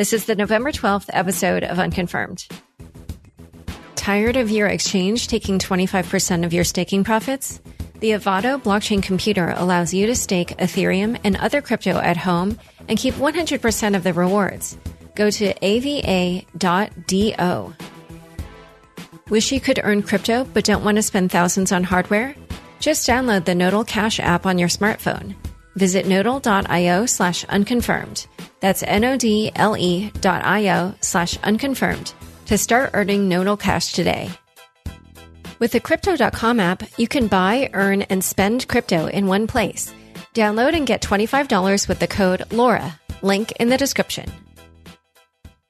This is the November 12th episode of Unconfirmed. Tired of your exchange taking 25% of your staking profits? The Avado blockchain computer allows you to stake Ethereum and other crypto at home and keep 100% of the rewards. Go to ava.do. Wish you could earn crypto but don't want to spend thousands on hardware? Just download the Nodle Cash app on your smartphone. Visit nodle.io slash unconfirmed. That's N-O-D-L-E dot I-O slash unconfirmed to start earning Nodle Cash today. With the Crypto.com app, you can buy, earn, and spend crypto in one place. Download and get $25 with the code LAURA. Link in the description.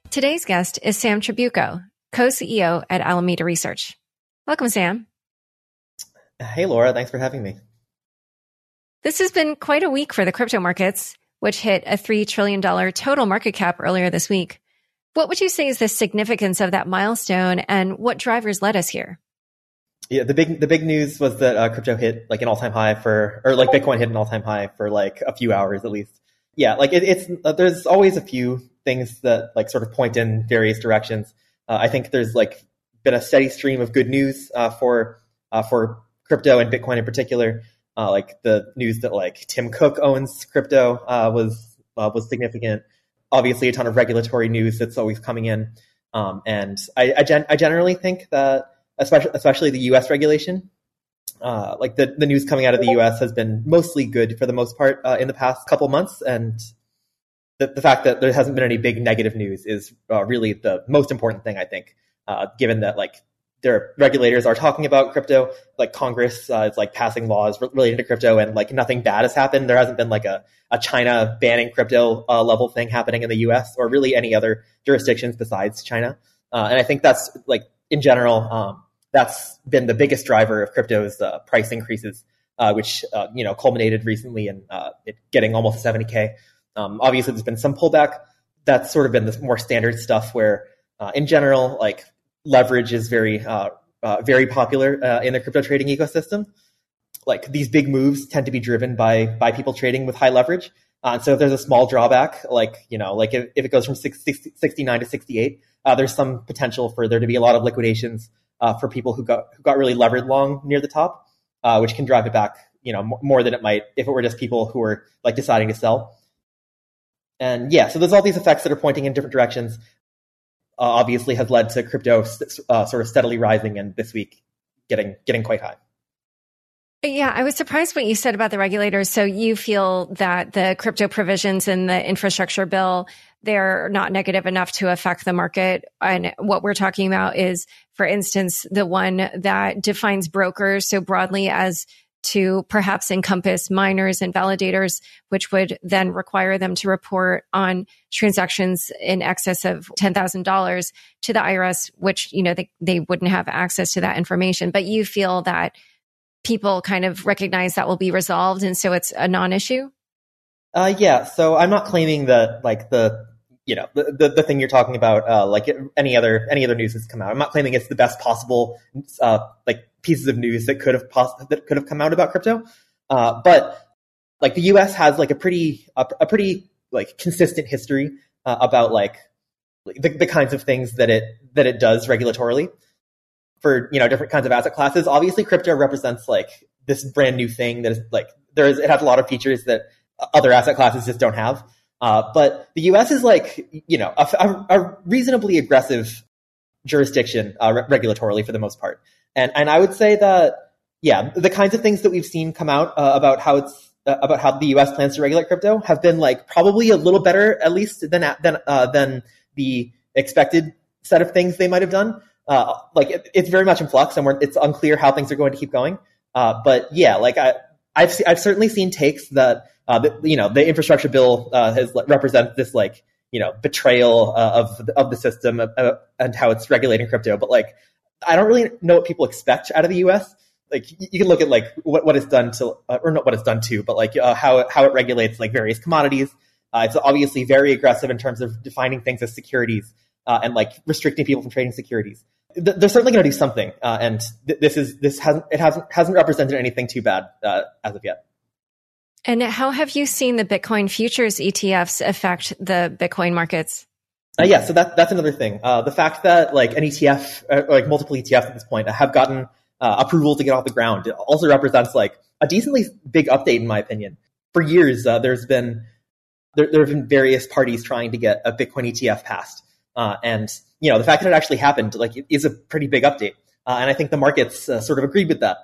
Today's guest is Sam Trabucco, co-CEO at Alameda Research. Welcome, Sam. Hey, Laura. Thanks for having me. This has been quite a week for the crypto markets, which hit a $3 trillion total market cap earlier this week. What would you say is the significance of that milestone and what drivers led us here? Yeah, the big the big news was that uh, crypto hit like an all time high for, or like Bitcoin hit an all time high for like a few hours at least. Yeah, like it, it's uh, there's always a few things that like sort of point in various directions. Uh, I think there's like been a steady stream of good news uh, for uh, for crypto and Bitcoin in particular. Uh, like the news that like Tim Cook owns crypto uh, was uh, was significant. Obviously, a ton of regulatory news that's always coming in, um, and I I, gen- I, generally think that especially especially the U.S. regulation, uh, like the the news coming out of the U.S. has been mostly good for the most part uh, in the past couple months, and the, the fact that there hasn't been any big negative news is uh, really the most important thing I think, given that like their regulators are talking about crypto. Like Congress uh, is like passing laws related to crypto, and like nothing bad has happened. There hasn't been like a, a China banning crypto uh, level thing happening in the U.S. or really any other jurisdictions besides China. Uh, and I think that's like in general, um, that's been the biggest driver of crypto's uh, price increases, uh, which uh, you know culminated recently in it getting almost 70k. Um, obviously, there's been some pullback. That's sort of been the more standard stuff where, in general, like leverage is very uh, uh, very popular uh, in the crypto trading ecosystem. Like these big moves tend to be driven by by people trading with high leverage. Uh, so if there's a small drawback, like you know, like if, if it goes from 60, 69 to 68, uh, there's some potential for there to be a lot of liquidations uh, for people who got who got really levered long near the top, which can drive it back, you know, more than it might if it were just people who were like deciding to sell. And yeah, so there's all these effects that are pointing in different directions obviously has led to crypto uh, sort of steadily rising and this week getting getting quite high. Yeah, I was surprised what you said about the regulators. So you feel that the crypto provisions in the infrastructure bill they're not negative enough to affect the market. And what we're talking about is, for instance, the one that defines brokers so broadly as to perhaps encompass miners and validators, which would then require them to report on transactions in excess of $10,000 to the IRS, which, you know, they, they wouldn't have access to that information. But you feel that people kind of recognize that will be resolved. And so it's a non issue? Uh, yeah. So I'm not claiming that like the, you know, the, the, the thing you're talking about, uh, like any other, any other news that's come out. I'm not claiming it's the best possible, uh, like pieces of news that could have poss- that could have come out about crypto. Uh, but like the U.S. has like a pretty a, a pretty like consistent history uh, about like the, the kinds of things that it that it does regulatorily for you know different kinds of asset classes. Obviously, crypto represents like this brand new thing that is like there is it has a lot of features that other asset classes just don't have. Uh, but the U.S. is like you know a, a, reasonably aggressive jurisdiction uh, re- regulatorily for the most part. And and I would say that yeah, the kinds of things that we've seen come out uh, about how it's uh, about how the U.S. plans to regulate crypto have been like probably a little better, at least than than uh, than the expected set of things they might have done. Uh, like it, it's very much in flux, and it's unclear how things are going to keep going. Uh, but yeah, like I, I've I've certainly seen takes that uh, the, you know the infrastructure bill uh, has represent this like you know betrayal of of the system and how it's regulating crypto. But like I don't really know what people expect out of the U.S like you can look at like what, what it's done to uh, or not what it's done to but like uh, how how it regulates like various commodities. Uh, it's obviously very aggressive in terms of defining things as securities uh, and like restricting people from trading securities. Th- they're certainly going to do something uh, and th- this is this hasn't it hasn't hasn't represented anything too bad uh, as of yet. And how have you seen the bitcoin futures etfs affect the bitcoin markets yeah so that that's another thing the fact that like an etf or like multiple etfs at this point have gotten uh, approval to get off the ground. It also represents like a decently big update, in my opinion. For years, uh, there's been there, there, have been various parties trying to get a Bitcoin ETF passed, uh, and you know the fact that it actually happened like is a pretty big update. Uh, and I think the markets uh, sort of agreed with that.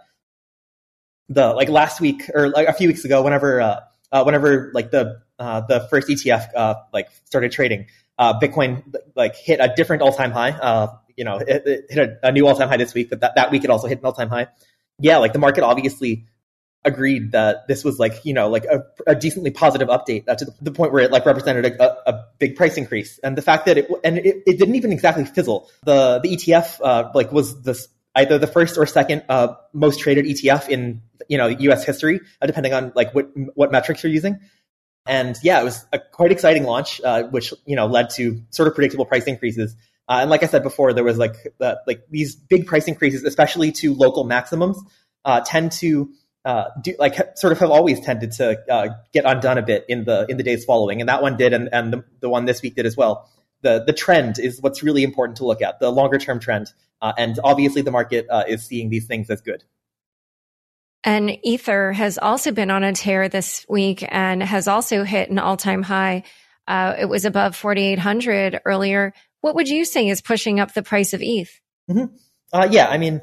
The like last week or like a few weeks ago, whenever uh, whenever like the the first ETF like started trading, Bitcoin like hit a different all time high Uh, you know, it, it hit a, a new all time high this week, but that, that week it also hit an all time high. Yeah, like the market obviously agreed that this was like you know like a, a decently positive update uh, to the, the, point where it like represented a, a, big price increase and the fact that it and it, it didn't even exactly fizzle the the ETF uh, like was this either the first or second uh, most traded ETF in you know U.S. history uh, depending on like what what metrics you're using and yeah it was a quite exciting launch uh, which you know led to sort of predictable price increases uh, and like I said before, there was like uh, like these big price increases, especially to local maximums, uh, tend to uh, do like sort of have always tended to uh, get undone a bit in the in the days following, and that one did, and, and the, the one this week did as well. The the trend is what's really important to look at, the longer term trend, and obviously the market is seeing these things as good. And Ether has also been on a tear this week and has also hit an all time high. it was above 4,800 earlier. What would you say is pushing up the price of ETH? Mm-hmm. Uh, yeah, I mean,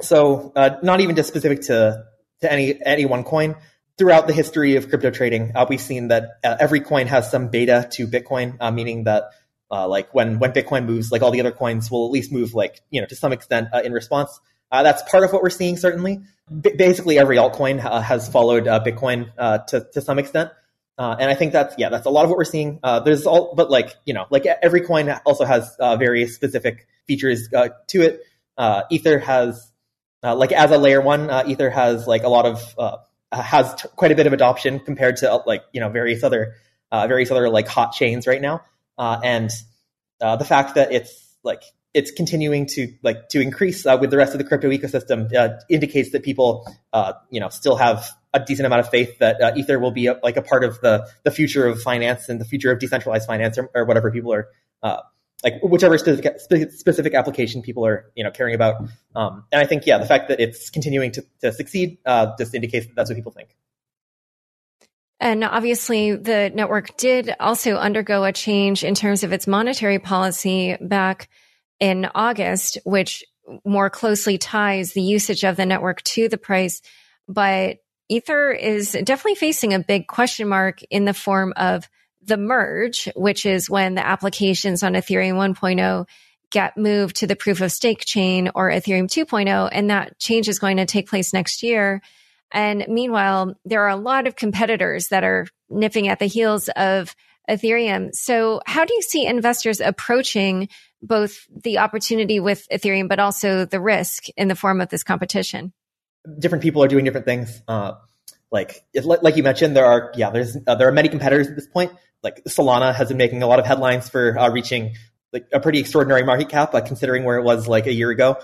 so uh, not even just specific to to any any one coin. Throughout the history of crypto trading, uh, we've seen that uh, every coin has some beta to Bitcoin, uh, meaning that uh, like when when Bitcoin moves, like all the other coins will at least move like you know to some extent in response. That's part of what we're seeing. Certainly, B- basically every altcoin has followed Bitcoin to to some extent. Uh, and I think that's yeah, that's a lot of what we're seeing. Uh, there's all, but like you know, like every coin also has uh, various specific features uh, to it. Uh, Ether has uh, like as a layer one, Ether has like a lot of has t- quite a bit of adoption compared to like you know various other various other like hot chains right now. and the fact that it's like it's continuing to like to increase with the rest of the crypto ecosystem indicates that people you know still have a decent amount of faith that uh, Ether will be a, like a part of the the future of finance and the future of decentralized finance or, or whatever people are uh, like whichever specific specific application people are you know caring about. Um, and I think yeah, the fact that it's continuing to, to succeed uh, just indicates that that's what people think. And obviously, the network did also undergo a change in terms of its monetary policy back in August, which more closely ties the usage of the network to the price. But Ether is definitely facing a big question mark in the form of the merge, which is when the applications on Ethereum 1.0 get moved to the proof of stake chain or Ethereum 2.0. And that change is going to take place next year. And meanwhile, there are a lot of competitors that are nipping at the heels of Ethereum. So how do you see investors approaching both the opportunity with Ethereum, but also the risk in the form of this competition? different people are doing different things. Uh, like like you mentioned, there are yeah, there's uh, there are many competitors at this point. Like Solana has been making a lot of headlines for uh, reaching like a pretty extraordinary market cap, uh, considering where it was like a year ago,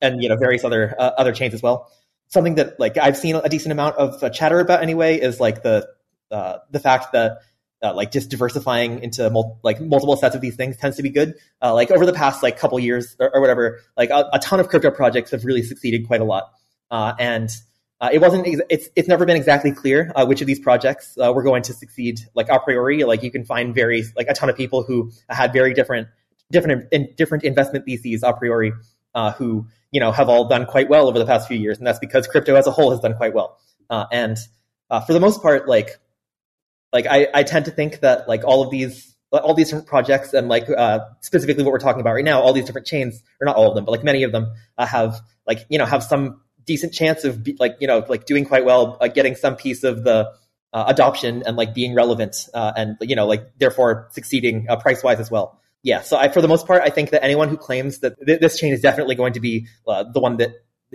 and you know various other uh, other chains as well. Something that like I've seen a decent amount of uh, chatter about anyway is like the the fact that uh, like just diversifying into mul- like multiple sets of these things tends to be good. Uh, like over the past like couple years or, or whatever, like a, a, ton of crypto projects have really succeeded quite a lot. Uh, and uh, it wasn't. It's it's never been exactly clear uh, which of these projects were going to succeed. Like a priori, like you can find very like a ton of people who had very different different in, different investment theses a priori uh, who you know have all done quite well over the past few years, and that's because crypto as a whole has done quite well. Uh, and uh, for the most part, like like I, I tend to think that like all of these all these different projects and like uh, specifically what we're talking about right now, all these different chains, or not all of them, but like many of them uh, have like you know have some decent chance of be, like you know like doing quite well, uh, getting some piece of the uh, adoption and like being relevant uh, and you know like therefore succeeding uh, price wise as well. Yeah, so I, for the most part, I think that anyone who claims that th- this chain is definitely going to be the one that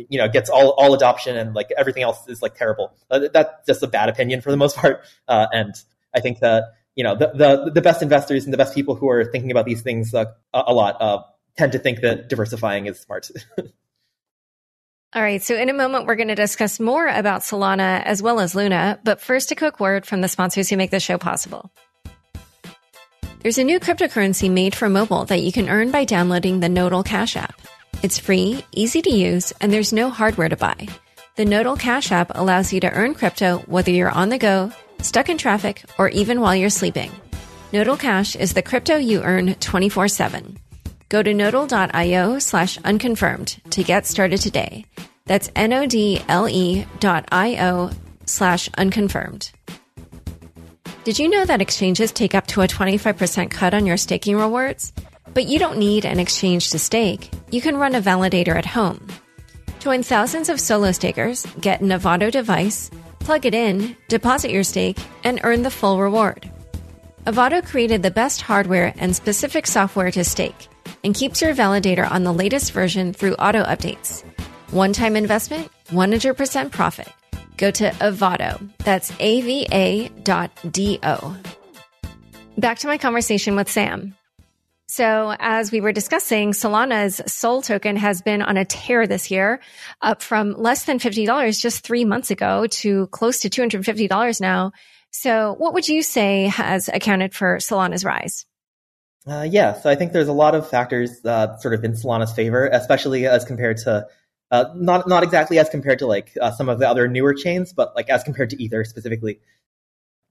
you know gets all all adoption and like everything else is like terrible. that's just a bad opinion for the most part, Uh, and I think that you know, the, the, the best investors and the best people who are thinking about these things uh, a, lot uh, tend to think that diversifying is smart. All right. So in a moment, we're going to discuss more about Solana as well as Luna. But first, a quick word from the sponsors who make the show possible. There's a new cryptocurrency made for mobile that you can earn by downloading the Nodle Cash app. It's free, easy to use, and there's no hardware to buy. The Nodle Cash app allows you to earn crypto whether you're on the go, stuck in traffic, or even while you're sleeping. Nodle Cash is the crypto you earn 24 7. Go to nodle.io slash unconfirmed to get started today. That's N-O-D-L-E dot I-O slash unconfirmed. Did you know that exchanges take up to a 25% cut on your staking rewards? But you don't need an exchange to stake. You can run a validator at home. Join thousands of solo stakers, get an Avado device, Plug it in, deposit your stake, and earn the full reward. Avado created the best hardware and specific software to stake and keeps your validator on the latest version through auto updates. One time investment, 100% profit. Go to Avado. That's A V A dot D O. Back to my conversation with Sam. So as we were discussing, Solana's Sol token has been on a tear this year, up from less than $50 just three months ago to close to $250 now. So what would you say has accounted for Solana's rise? Uh, yeah, so I think there's a lot of factors uh, sort of in Solana's favor, especially as compared to uh, not not exactly as compared to like uh, some of the other newer chains, but like as compared to Ether specifically.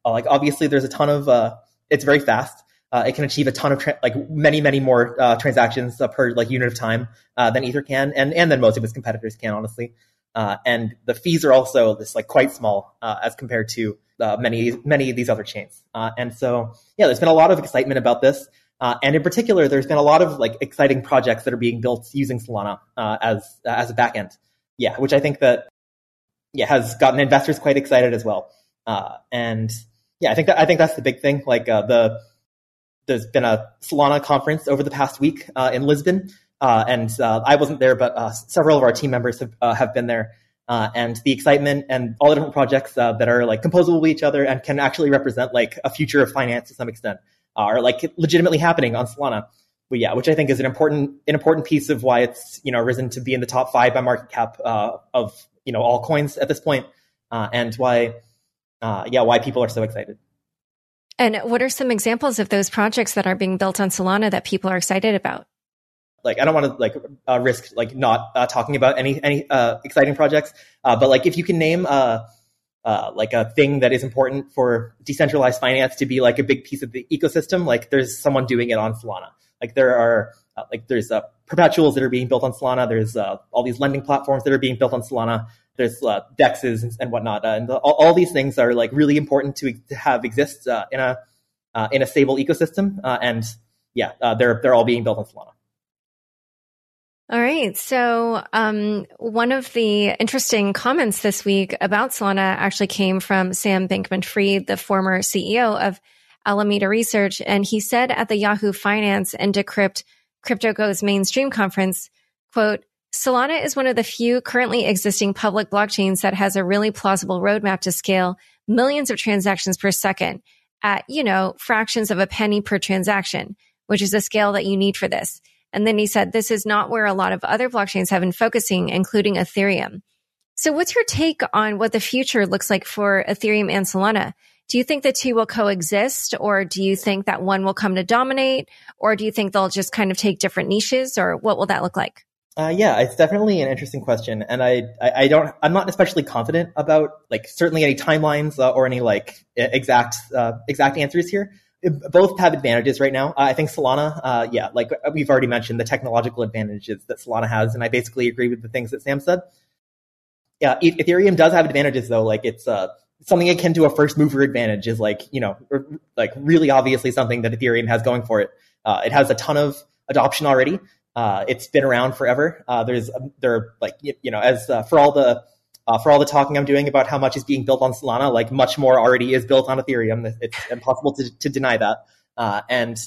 Uh, like obviously, there's a ton of uh, it's very fast. Uh, it can achieve a ton of tra- like many many more uh, transactions uh, per like unit of time uh, than Ether can, and and than most of its competitors can, honestly. Uh, and the fees are also this like quite small uh, as compared to many many of these other chains. and so yeah, there's been a lot of excitement about this, and in particular, there's been a lot of like exciting projects that are being built using Solana as as a backend. Yeah, which I think that yeah has gotten investors quite excited as well. and yeah, I think that I think that's the big thing. Like the there's been a Solana conference over the past week uh, in Lisbon, uh, and uh, I wasn't there, but uh, several of our team members have, uh, have been there. And the excitement and all the different projects that are like composable with each other and can actually represent like a future of finance to some extent are like legitimately happening on Solana. But yeah, which I think is an important an important piece of why it's you know risen to be in the top five by market cap of you know all coins at this point, and why yeah why people are so excited. And what are some examples of those projects that are being built on Solana that people are excited about? Like, I don't want to like uh, risk like not uh, talking about any any uh, exciting projects, uh, but like if you can name uh, uh, like a thing that is important for decentralized finance to be like a big piece of the ecosystem, like there's someone doing it on Solana. Like there are like there's perpetuals that are being built on Solana. There's all these lending platforms that are being built on Solana there's uh, dexes and, whatnot, uh, and the, all, all, these things are like really important to, to have exist uh, in a uh, in a stable ecosystem. Uh, and yeah, uh, they're they're all being built on Solana. All right. So, um, one of the interesting comments this week about Solana actually came from Sam Bankman Fried, the former CEO of Alameda Research. And he said at the Yahoo Finance and Decrypt Crypto Goes mainstream conference, quote, Solana is one of the few currently existing public blockchains that has a really plausible roadmap to scale millions of transactions per second at, you know, fractions of a penny per transaction, which is a scale that you need for this. And then he said, this is not where a lot of other blockchains have been focusing, including Ethereum. So what's your take on what the future looks like for Ethereum and Solana? Do you think the two will coexist or do you think that one will come to dominate or do you think they'll just kind of take different niches or what will that look like? Uh, yeah, it's definitely an interesting question, and I, I, I, don't, I'm not especially confident about like certainly any timelines uh, or any like exact uh, exact answers here. both have advantages right now. I think Solana, uh, yeah, like we've already mentioned, the technological advantages that Solana has, and I basically agree with the things that Sam said. Yeah, Ethereum does have advantages though. Like it's uh, something akin to a first mover advantage is like you know like really obviously something that Ethereum has going for it. Uh, it has a ton of adoption already. Uh, it's been around forever. Uh, there's there like you know as uh, for all the uh, for all the talking I'm doing about how much is being built on Solana, like much more already is built on Ethereum. It's impossible to, to deny that. Uh, and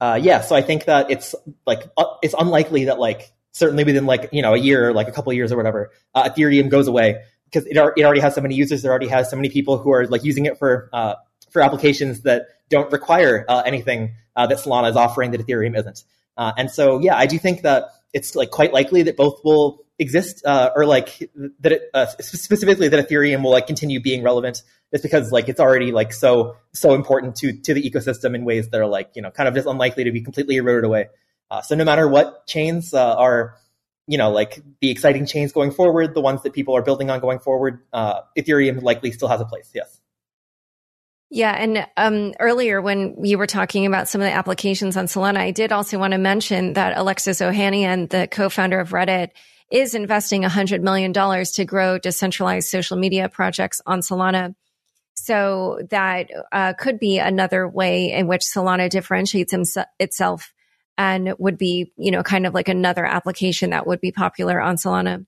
yeah, so I think that it's like it's unlikely that like certainly within like you know a year or like a couple years or whatever, Ethereum goes away because it, it already has so many users. It already has so many people who are like using it for uh, for applications that don't require anything that Solana is offering that Ethereum isn't. and so yeah, I do think that it's like quite likely that both will exist uh, or like that it, uh, specifically that ethereum will like continue being relevant just because like it's already like so so important to to the ecosystem in ways that are like you know kind of just unlikely to be completely eroded away uh, so no matter what chains uh, are you know like the exciting chains going forward the ones that people are building on going forward uh, ethereum likely still has a place yes yeah, and um, earlier when you were talking about some of the applications on Solana, I did also want to mention that Alexis Ohanian, the co-founder of Reddit, is investing $100 million to grow decentralized social media projects on Solana. So that uh, could be another way in which Solana differentiates itself and would be, you know, kind of like another application that would be popular on Solana.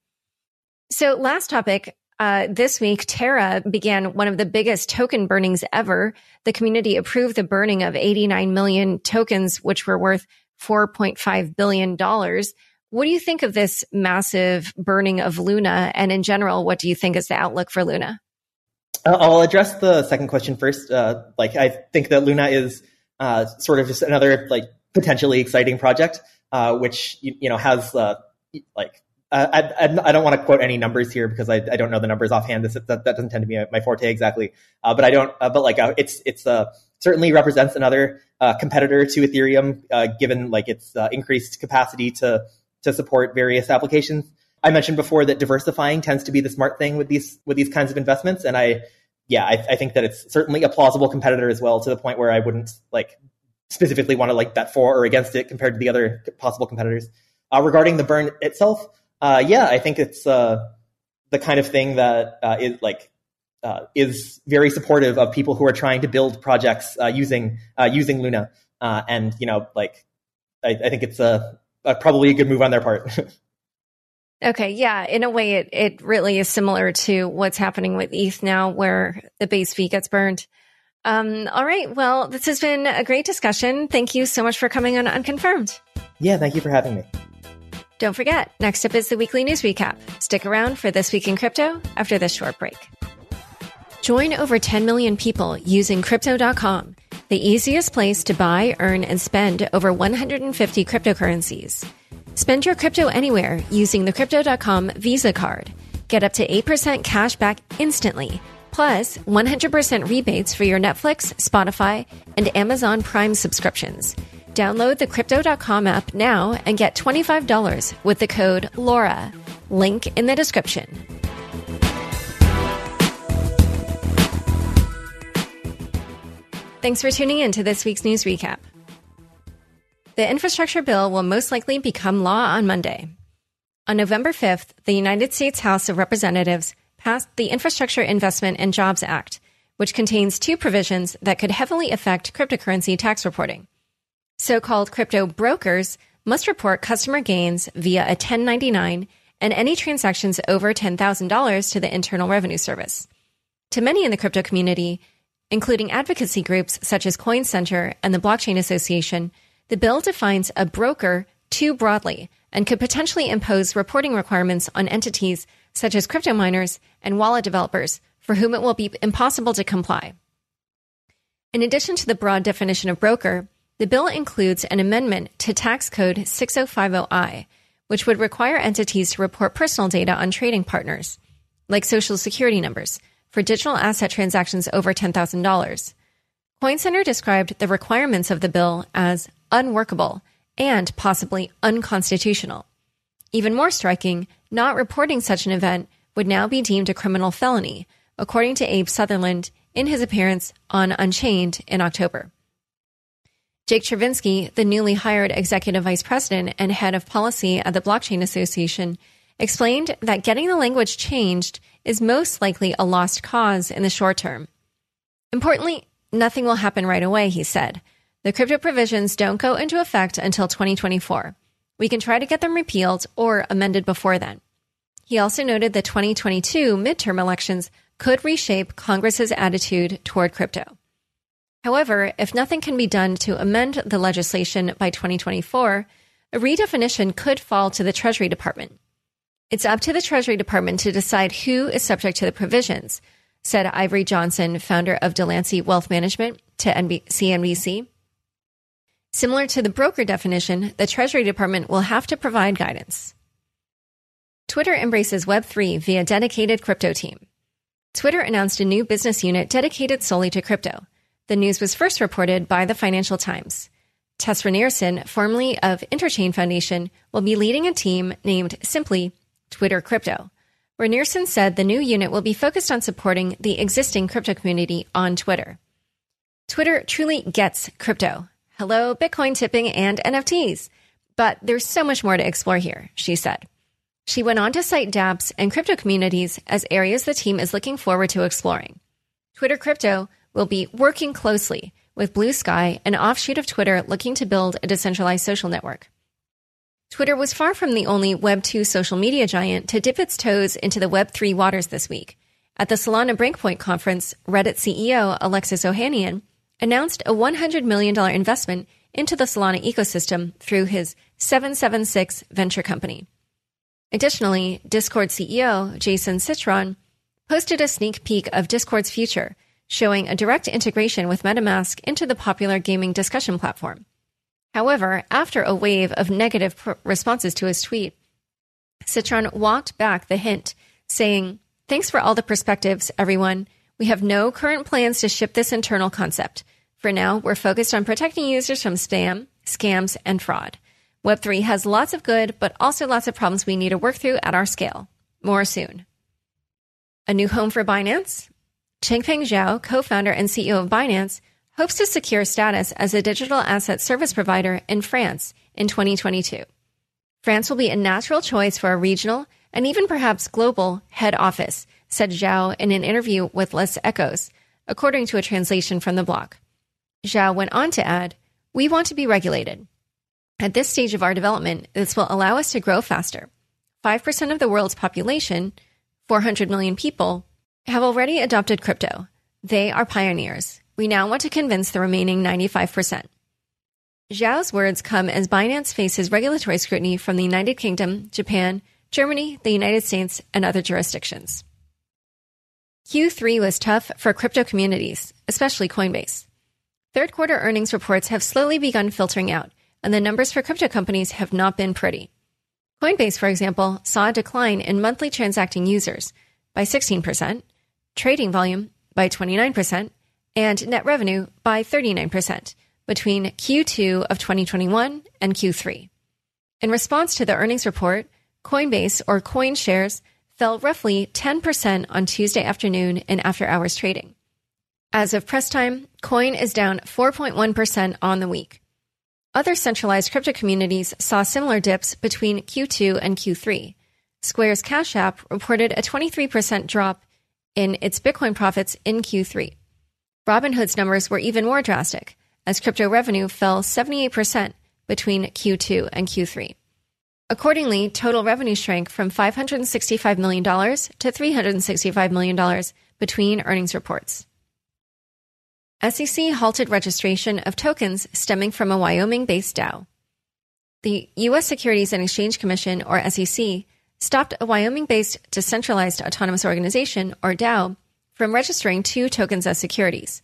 So last topic, uh, this week, Terra began one of the biggest token burnings ever. The community approved the burning of 89 million tokens, which were worth $4.5 billion. What do you think of this massive burning of Luna? And in general, what do you think is the outlook for Luna? I'll address the second question first. Uh, like, I think that Luna is uh, sort of just another like potentially exciting project, uh, which you, you, know has uh, like I, I, don't want to quote any numbers here because I, I don't know the numbers offhand. This, that, that doesn't tend to be my forte exactly. Uh, but I don't. Uh, but like it's it's certainly represents another competitor to Ethereum, given like its increased capacity to to support various applications. I mentioned before that diversifying tends to be the smart thing with these with these kinds of investments, and I, yeah, I, I think that it's certainly a plausible competitor as well to the point where I wouldn't like specifically want to like bet for or against it compared to the other possible competitors. Uh, regarding the burn itself, uh, yeah, I think it's uh, the kind of thing that uh, is like uh, is very supportive of people who are trying to build projects uh, using using Luna, and you know, like I, I think it's a uh, probably a good move on their part. okay, yeah. In a way, it it really is similar to what's happening with ETH now, where the base fee gets burned. Um, all right. Well, this has been a great discussion. Thank you so much for coming on Unconfirmed. Yeah, thank you for having me. Don't forget, next up is the weekly news recap. Stick around for This Week in Crypto after this short break. Join over 10 million people using Crypto.com the easiest place to buy, earn, and spend over 150 cryptocurrencies. Spend your crypto anywhere using the Crypto.com Visa card. Get up to 8% cash back instantly, plus 100% rebates for your Netflix, Spotify, and Amazon Prime subscriptions. Download the Crypto.com app now and get $25 with the code LAURA. Link in the description. Thanks for tuning in to this week's news recap. The infrastructure bill will most likely become law on Monday. On November 5th, the United States House of Representatives passed the Infrastructure Investment and Jobs Act, which contains two provisions that could heavily affect cryptocurrency tax reporting. So called crypto brokers must report customer gains via a 1099 and any transactions over $10,000 to the Internal Revenue Service. To many in the crypto community, including advocacy groups such as Coin Center and the Blockchain Association, the bill defines a broker too broadly and could potentially impose reporting requirements on entities such as crypto miners and wallet developers for whom it will be impossible to comply. In addition to the broad definition of broker, the bill includes an amendment to tax code 6050I, which would require entities to report personal data on trading partners, like social security numbers, for digital asset transactions over $10,000. CoinCenter described the requirements of the bill as unworkable and possibly unconstitutional. Even more striking, not reporting such an event would now be deemed a criminal felony, according to Abe Sutherland in his appearance on Unchained in October. Jake Chervinsky, the newly hired executive vice president and head of policy at the Blockchain Association, explained that getting the language changed is most likely a lost cause in the short term. Importantly, nothing will happen right away, he said. The crypto provisions don't go into effect until 2024. We can try to get them repealed or amended before then. He also noted the 2022 midterm elections could reshape Congress's attitude toward crypto. However, if nothing can be done to amend the legislation by 2024, a redefinition could fall to the Treasury Department. It's up to the Treasury Department to decide who is subject to the provisions, said Ivory Johnson, founder of Delancey Wealth Management, to CNBC. Similar to the broker definition, the Treasury Department will have to provide guidance. Twitter embraces Web3 via dedicated crypto team. Twitter announced a new business unit dedicated solely to crypto. The news was first reported by the Financial Times. Tess Rinearson, formerly of Interchain Foundation, will be leading a team named simply Twitter Crypto. Rinearson said the new unit will be focused on supporting the existing crypto community on Twitter. Twitter truly gets crypto. Hello, Bitcoin tipping and NFTs. But there's so much more to explore here, she said. She went on to cite dApps and crypto communities as areas the team is looking forward to exploring. Twitter Crypto will be working closely with Blue Sky, an offshoot of Twitter looking to build a decentralized social network. Twitter was far from the only Web2 social media giant to dip its toes into the Web3 waters this week. At the Solana Breakpoint conference, Reddit CEO Alexis Ohanian announced a $100 million investment into the Solana ecosystem through his 776 venture company. Additionally, Discord CEO Jason Citron posted a sneak peek of Discord's future, showing a direct integration with MetaMask into the popular gaming discussion platform. However, after a wave of negative pr- responses to his tweet, Citron walked back the hint, saying, Thanks for all the perspectives, everyone. We have no current plans to ship this internal concept. For now, we're focused on protecting users from spam, scams, and fraud. Web3 has lots of good, but also lots of problems we need to work through at our scale. More soon. A new home for Binance? Changpeng Zhao, co founder and CEO of Binance, hopes to secure status as a digital asset service provider in France in 2022. France will be a natural choice for a regional and even perhaps global head office, said Zhao in an interview with Les Echos, according to a translation from the blog. Zhao went on to add, We want to be regulated. At this stage of our development, this will allow us to grow faster. 5% of the world's population, 400 million people, have already adopted crypto. They are pioneers. We now want to convince the remaining 95%. Zhao's words come as Binance faces regulatory scrutiny from the United Kingdom, Japan, Germany, the United States, and other jurisdictions. Q3 was tough for crypto communities, especially Coinbase. Third quarter earnings reports have slowly begun filtering out, and the numbers for crypto companies have not been pretty. Coinbase, for example, saw a decline in monthly transacting users by 16%, trading volume by 29%, and net revenue by 39% between Q2 of 2021 and Q3. In response to the earnings report, Coinbase or Coin shares fell roughly 10% on Tuesday afternoon in after hours trading. As of press time, Coin is down 4.1% on the week. Other centralized crypto communities saw similar dips between Q2 and Q3. Square's Cash App reported a 23% drop in its Bitcoin profits in Q3. Robinhood's numbers were even more drastic, as crypto revenue fell 78% between Q2 and Q3. Accordingly, total revenue shrank from $565 million to $365 million between earnings reports. SEC halted registration of tokens stemming from a Wyoming based DAO. The U.S. Securities and Exchange Commission, or SEC, stopped a Wyoming based Decentralized Autonomous Organization, or DAO, from registering two tokens as securities.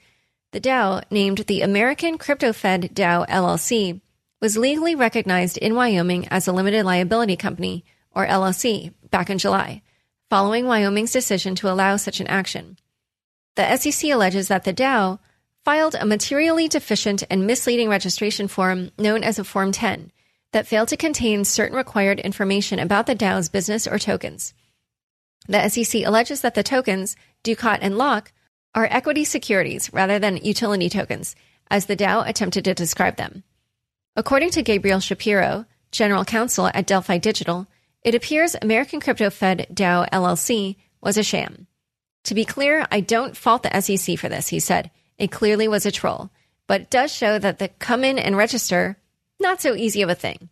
The DAO, named the American Crypto Fed DAO LLC, was legally recognized in Wyoming as a limited liability company, or LLC, back in July, following Wyoming's decision to allow such an action. The SEC alleges that the DAO filed a materially deficient and misleading registration form known as a Form 10 that failed to contain certain required information about the DAO's business or tokens. The SEC alleges that the tokens, Ducat and Lock, are equity securities rather than utility tokens, as the DAO attempted to describe them. According to Gabriel Shapiro, general counsel at Delphi Digital, it appears American Crypto Fed DAO LLC was a sham. To be clear, I don't fault the SEC for this, he said. It clearly was a troll, but it does show that the come in and register, not so easy of a thing.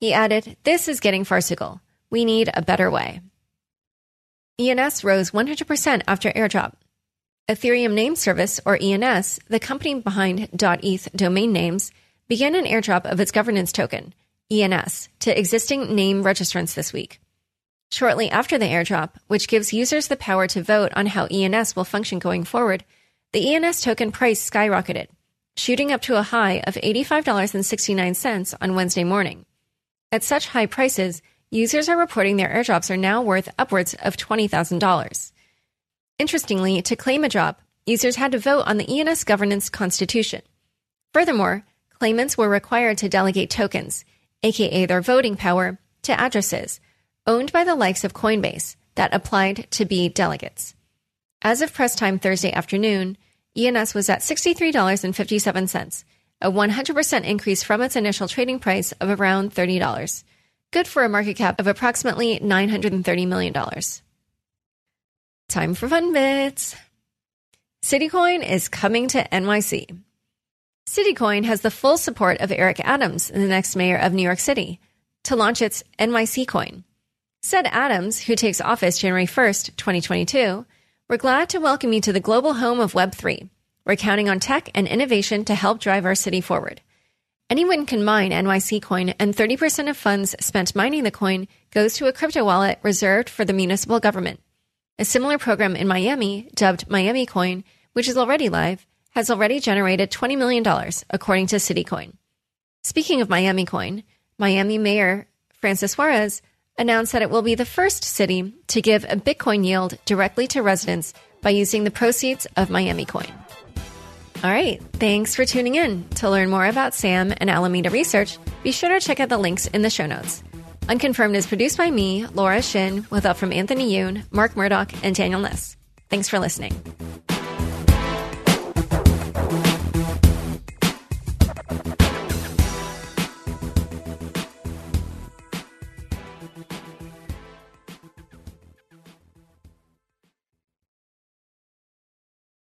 He added, This is getting farcical. We need a better way. ENS rose 100% after airdrop. Ethereum Name Service, or ENS, the company behind .eth domain names, began an airdrop of its governance token, ENS, to existing name registrants this week. Shortly after the airdrop, which gives users the power to vote on how ENS will function going forward, the ENS token price skyrocketed, shooting up to a high of $85.69 on Wednesday morning. At such high prices, users are reporting their airdrops are now worth upwards of $20,000. Interestingly, to claim a drop, users had to vote on the ENS governance constitution. Furthermore, claimants were required to delegate tokens, aka their voting power, to addresses owned by the likes of Coinbase that applied to be delegates. As of press time Thursday afternoon, ENS was at $63.57, a 100% increase from its initial trading price of around $30, good for a market cap of approximately $930 million. Time for fun bits. CityCoin is coming to NYC. CityCoin has the full support of Eric Adams, the next mayor of New York City, to launch its NYC coin. Said Adams, who takes office January 1st, 2022, we're glad to welcome you to the global home of Web3. We're counting on tech and innovation to help drive our city forward. Anyone can mine NYC coin, and 30% of funds spent mining the coin goes to a crypto wallet reserved for the municipal government. A similar program in Miami, dubbed Miami Coin, which is already live, has already generated $20 million, according to Citycoin. Speaking of Miami Coin, Miami Mayor Francis Suarez announced that it will be the first city to give a Bitcoin yield directly to residents by using the proceeds of Miami Coin. All right, thanks for tuning in. To learn more about Sam and Alameda Research, be sure to check out the links in the show notes. Unconfirmed is produced by me, Laura Shin, with help from Anthony Yoon, Mark Murdock, and Daniel Nuss. Thanks for listening.